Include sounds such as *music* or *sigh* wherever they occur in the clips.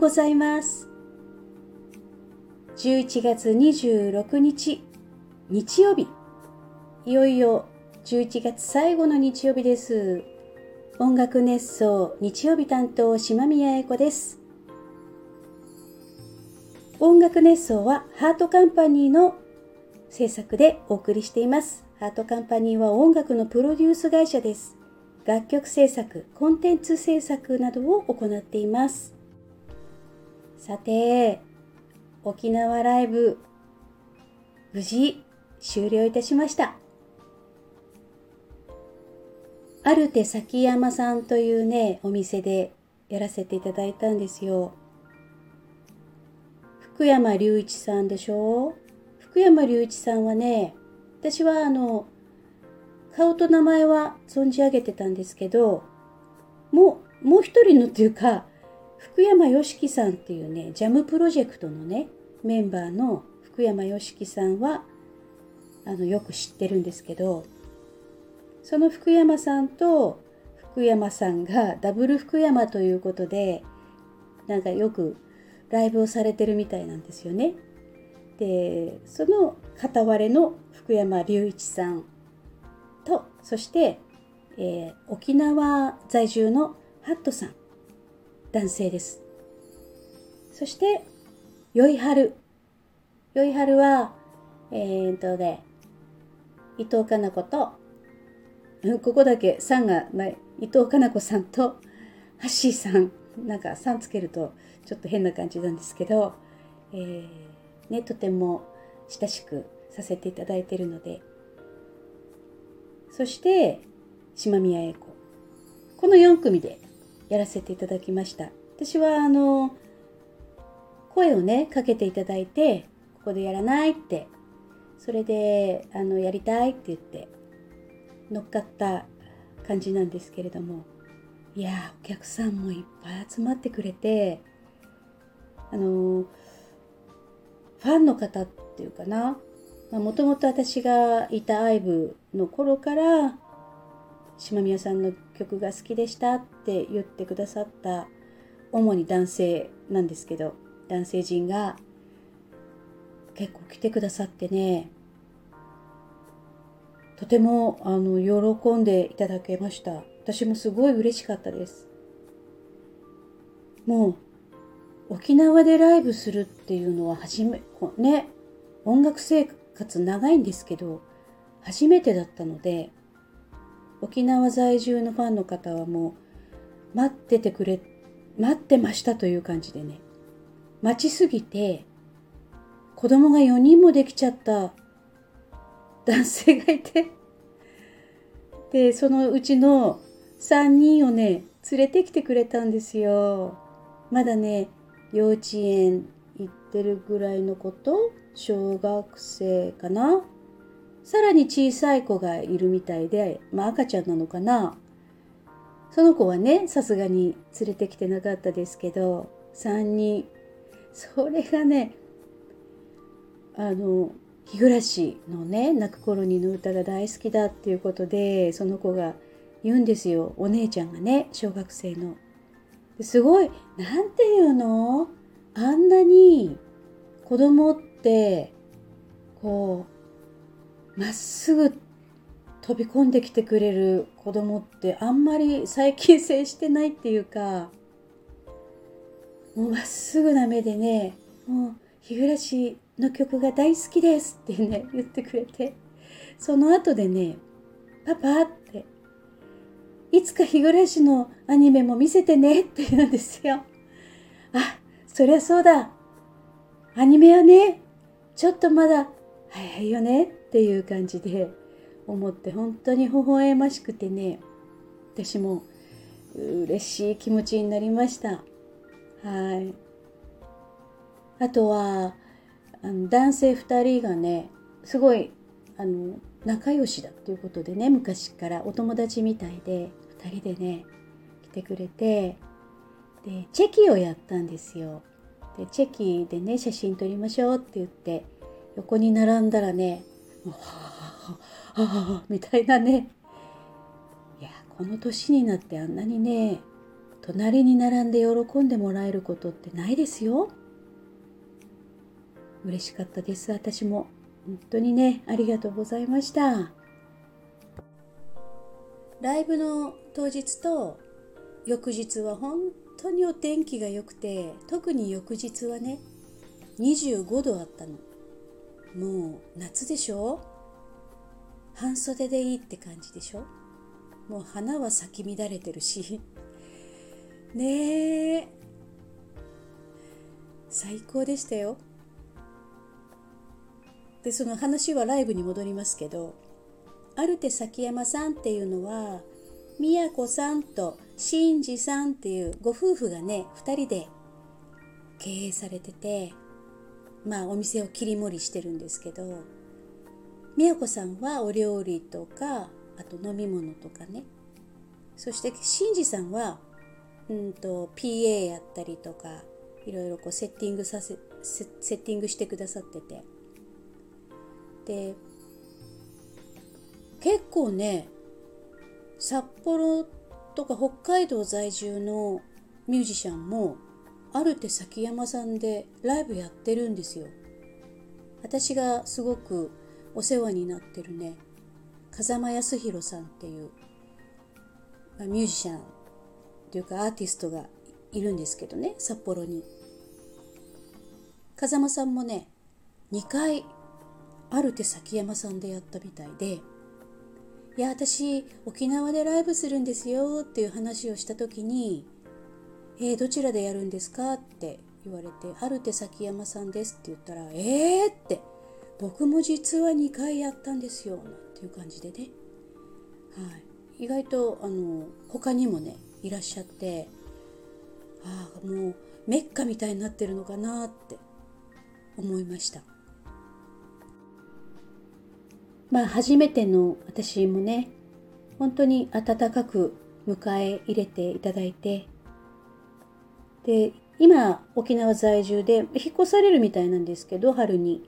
ございます。11月26日日曜日。いよいよ11月最後の日曜日です。音楽熱奏日曜日担当島宮英子です。音楽熱奏はハートカンパニーの制作でお送りしています。ハートカンパニーは音楽のプロデュース会社です。楽曲制作コンテンツ制作などを行っています。さて沖縄ライブ無事終了いたしました。アルテ崎山さんというねお店でやらせていただいたんですよ。福山隆一さんでしょ？福山隆一さんはね私はあの顔と名前は存じ上げてたんですけどもうもう一人のっていうか福山よしきさんっていうねジャムプロジェクトのねメンバーの福山よしきさんはあのよく知ってるんですけどその福山さんと福山さんがダブル福山ということでなんかよくライブをされてるみたいなんですよね。でその片割れの福山隆一さんとそして、えー、沖縄在住のハットさん男性です。そしてよいはる。よいはるはえー、っとね伊藤かな子と、うん、ここだけさんがない。伊藤かな子さんとハッシーさん。なんかさんつけるとちょっと変な感じなんですけど、えー、ね、とても親しくさせていただいているので。そして島宮英子。この4組でやらせていただきました。私はあの声をねかけていただいてここでやらないってそれであのやりたいって言って乗っかった感じなんですけれどもいやお客さんもいっぱい集まってくれてあのファンの方っていうかなもともと私がいた IVE の頃から島宮さんの曲が好きでしたって言ってくださった主に男性なんですけど男性陣が結構来てくださってねとてもあの喜んでいただけました。私もすごい嬉しかったです。もう沖縄でライブするっていうのは初めね音楽生活長いんですけど初めてだったので沖縄在住のファンの方はもう待っててくれ待ってましたという感じでね。待ちすぎて子供が4人もできちゃった。男性がいて。でそのうちの3人をね連れてきてくれたんですよ。まだね幼稚園行ってるぐらいのこと？小学生かな？さらに小さい子がいるみたいで、まあ赤ちゃんなのかなその子はね、さすがに連れてきてなかったですけど、3人。それがね、あの、日暮のね、泣く頃にの歌が大好きだっていうことで、その子が言うんですよ。お姉ちゃんがね、小学生の。すごい、なんていうの？あんなに子供ってこうまっすぐ飛び込んできてくれる子供ってあんまり最近接してないっていうかもうまっすぐな目でねもう日暮の曲が大好きですってね言ってくれてその後でねパパっていつか日暮のアニメも見せてねって言うんですよ。あそりゃそうだ。アニメはねちょっとまだ早いよね。っていう感じで思って本当に微笑ましくてね私も嬉しい気持ちになりましたはいあとはあの男性2人がねすごいあの仲良しだということでね昔からお友達みたいで2人でね来てくれてでチェキをやったんですよでチェキでね写真撮りましょうって言って横に並んだらねはあはあみたいなねいやこの年になってあんなにね隣に並んで喜んでもらえることってないですよ嬉しかったです私も本当にねありがとうございましたライブの当日と翌日は本当にお天気が良くて特に翌日はね25度あったのもう夏でしょ？半袖でいいって感じでしょ？もう花は咲き乱れてるし。ねえ。最高でしたよ。でその話はライブに戻りますけどアルテ崎山さんっていうのは宮子さんと新次さんっていうご夫婦がね2人で経営されててまあお店を切り盛りしてるんですけど宮子さんはお料理とかあと飲み物とかね。そして新次さんはうんと PA やったりとかいろいろこうセッティングさせセッティングしてくださってて。で結構ね札幌とか北海道在住のミュージシャンもある手崎山さんでライブやってるんですよ。私がすごくお世話になってるね風間康弘さんっていうミュージシャンっていうかアーティストがいるんですけどね札幌に。風間さんもね2回ある手崎山さんでやったみたいで「いや私沖縄でライブするんですよ」っていう話をした時に「えー、どちらでやるんですか?」って言われて「ある手崎山さんです」って言ったら「えー!」って「僕も実は2回やったんですよ」なんていう感じでね、はい、意外とあの他にもねいらっしゃってああもうメッカみたいになってるのかなって思いました。まあ初めての私もね本当に温かく迎え入れていただいてで今沖縄在住で引っ越されるみたいなんですけど春に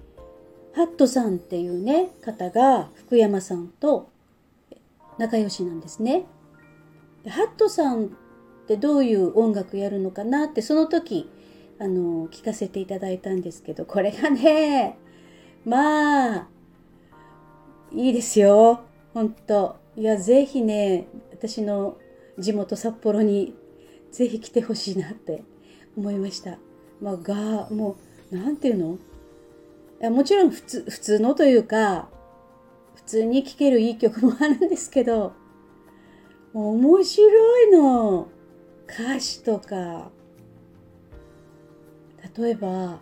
ハットさんっていうね方が福山さんと仲良しなんですね。でハットさんってどういう音楽やるのかなってその時あの聞かせていただいたんですけどこれがねまあいいですよ。ほんと。いや、ぜひね、私の地元札幌にぜひ来てほしいなって思いました。まあ、が、もう、なんていうの？いやもちろん普通、普通のというか、普通に聴けるいい曲もあるんですけど、面白いの。歌詞とか。例えば、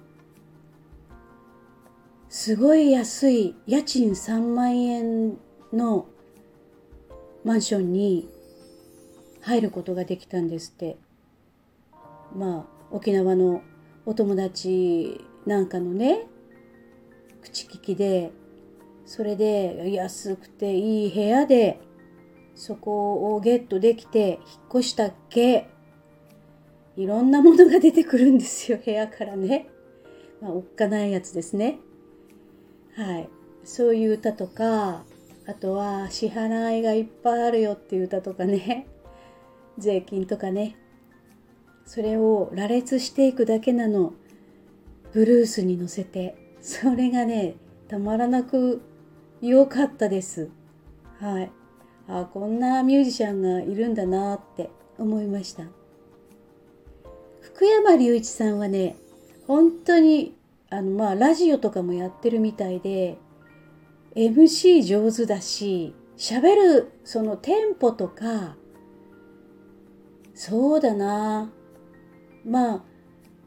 すごい安い家賃3万円のマンションに入ることができたんですってまあ沖縄のお友達なんかのね口利きでそれで安くていい部屋でそこをゲットできて引っ越したっけいろんなものが出てくるんですよ *laughs* 部屋からね。まあおっかないやつですね。はい、そういう歌とかあとは支払いがいっぱいあるよっていう歌とかね。税金とかね。それを羅列していくだけなの。ブルースに乗せて。それがねたまらなく良かったです。はい。あこんなミュージシャンがいるんだなって思いました。福山隆一さんはね本当にあのまあラジオとかもやってるみたいで MC 上手だし喋るそのテンポとかそうだな。まあ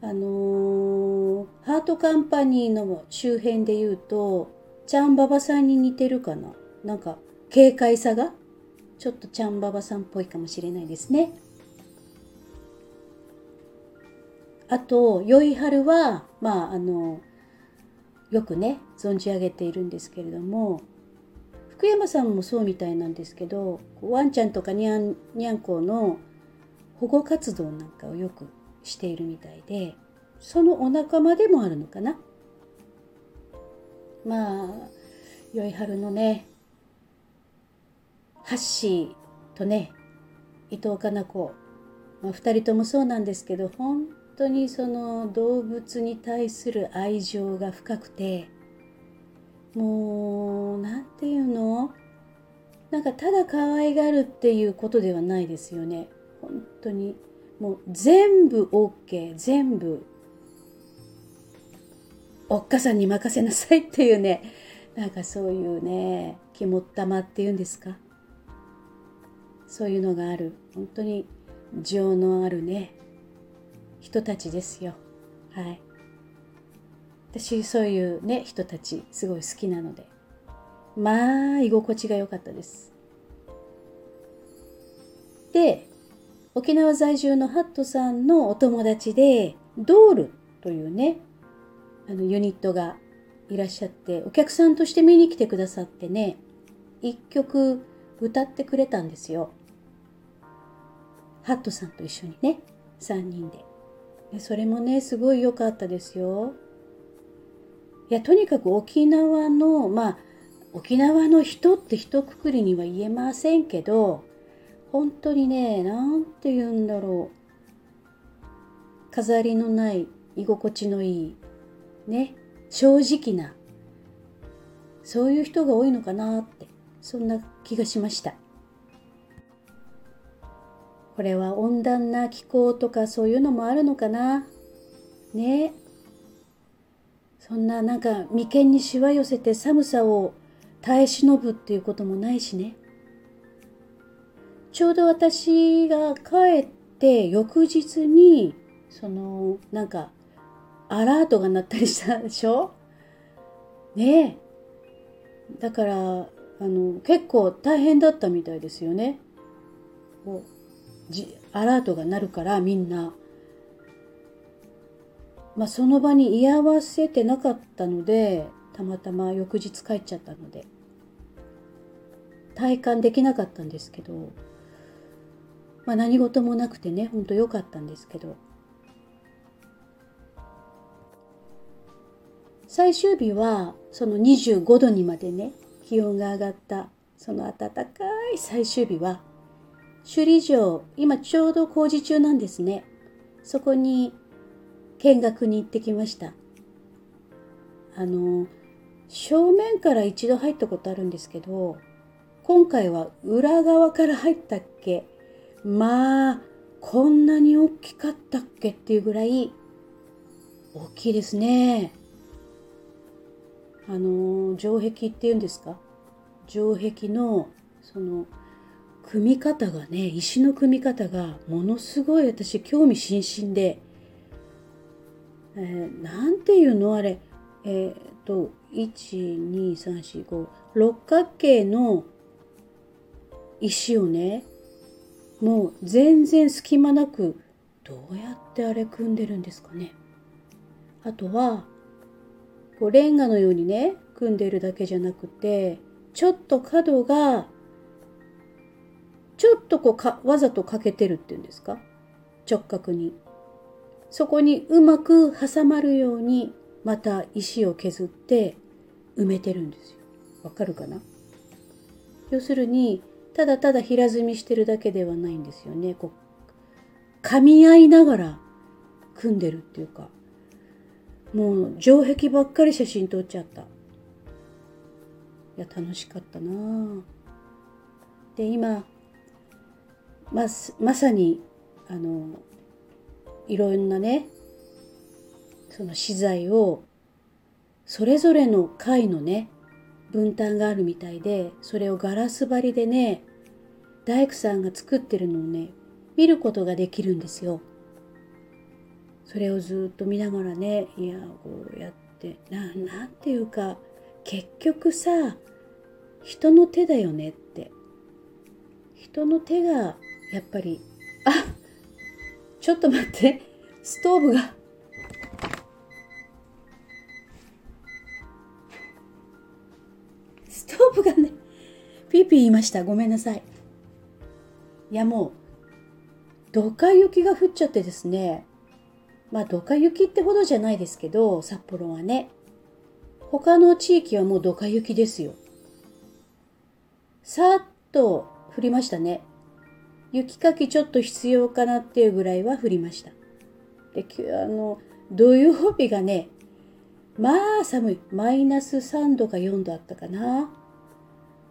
あのー、ハートカンパニーの周辺で言うとちゃんばばさんに似てるかな？なんか軽快さが？ちょっとちゃんばばさんっぽいかもしれないですね。あと、よいはるは、まあ、あの、よくね、存じ上げているんですけれども、福山さんもそうみたいなんですけど、ワンちゃんとかにゃん、にゃんこの保護活動なんかをよくしているみたいで、そのお仲間でもあるのかな？まあ、よいはるのね、ハッシーとね、伊藤かな子まあ、2人ともそうなんですけど本当にその動物に対する愛情が深くてもう何て言うの？なんかただ可愛がるっていうことではないですよね本当にもう全部 OK 全部。おっかさんに任せなさいっていうね。なんかそういうね肝っ玉っていうんですか。そういうのがある。本当に情のあるね人たちですよ。はい。私そういうね人たちすごい好きなので。まあ居心地が良かったです。で沖縄在住のハットさんのお友達でドールというねあのユニットがいらっしゃってお客さんとして見に来てくださってね一曲歌ってくれたんですよ。ハットさんと一緒にね3人で。でそれもねすごい良かったですよ。いやとにかく沖縄のまあ沖縄の人って一括りには言えませんけど本当にね何て言うんだろう。飾りのない居心地のいいね正直なそういう人が多いのかなってそんな気がしました。これは温暖な気候とかそういうのもあるのかな。ね。そんななんか眉間にしわ寄せて寒さを耐え忍ぶっていうこともないしね。ちょうど私が帰って翌日にそのなんかアラートが鳴ったりしたでしょ？ねえ。だからあの結構大変だったみたいですよね。こうアラートが鳴るからみんな。まあその場に居合わせてなかったのでたまたま翌日帰っちゃったので。体感できなかったんですけど。まあ何事もなくてねほんと良かったんですけど。最終日はその25度にまでね気温が上がったその暖かい最終日は首里城今ちょうど工事中なんですね。そこに見学に行ってきました。あの正面から一度入ったことあるんですけど今回は裏側から入ったっけまあこんなに大きかったっけっていうぐらい大きいですね。あの城壁っていうんですか？城壁のその組み方がね石の組み方がものすごい私興味津々で、えー、なんていうのあれ？えっ、と12345六角形の石をねもう全然隙間なくどうやってあれ組んでるんですかね。あとはこうレンガのようにね組んでるだけじゃなくてちょっと角がちょっとこうかわざと欠けてるっていうんですか？直角に。そこにうまく挟まるようにまた石を削って埋めてるんですよ。わかるかな？要するにただただ平積みしてるだけではないんですよね。こう噛み合いながら組んでるっていうか。もう城壁ばっかり写真撮っちゃった。いや楽しかったなで今ままさにあのいろんなねその資材をそれぞれの階のね分担があるみたいでそれをガラス張りでね大工さんが作ってるのをね見ることができるんですよ。それをずっと見ながらねいやこうやってななんていうか結局さ人の手だよねって人の手がやっぱりあちょっと待ってストーブがピー言いましたごめんなさいいやもうどか雪が降っちゃってですねまあ、ドカ雪ってほどじゃないですけど、札幌はね。他の地域はもうドカ雪ですよ。さーっと降りましたね。雪かきちょっと必要かなっていうぐらいは降りました。で、あの、土曜日がね、まあ寒い。マイナス3度か4度あったかな。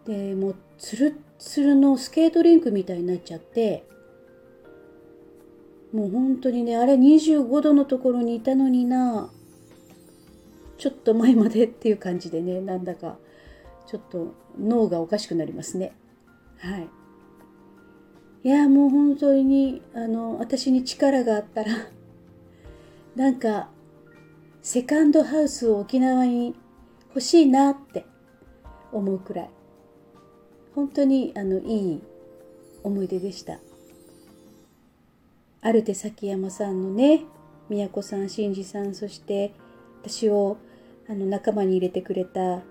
で、もうつるつるのスケートリンクみたいになっちゃって、もう本当にね、あれ25度のところにいたのにな、ちょっと前までっていう感じでね、なんだかちょっと脳がおかしくなりますね。はい。いや、もう本当に、あの、私に力があったら、*laughs* なんか、セカンドハウスを沖縄に欲しいなって思うくらい、本当に、あの、いい思い出でした。アルテ崎山さんのね、宮子さん、新次さん、そして私をあの仲間に入れてくれた、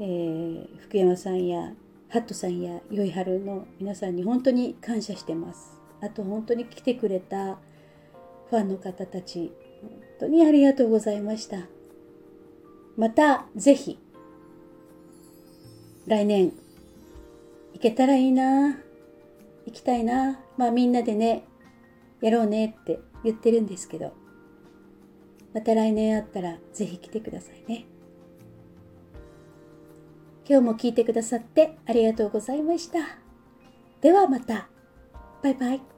えー、福山さんやハットさんやよいはるの皆さんに本当に感謝してます。あと本当に来てくれたファンの方たち、本当にありがとうございました。またぜひ来年行けたらいいな行きたいなまあみんなでねやろうねって言ってるんですけどまた来年あったらぜひ来てくださいね。今日も聞いてくださってありがとうございました。ではまた。バイバイ。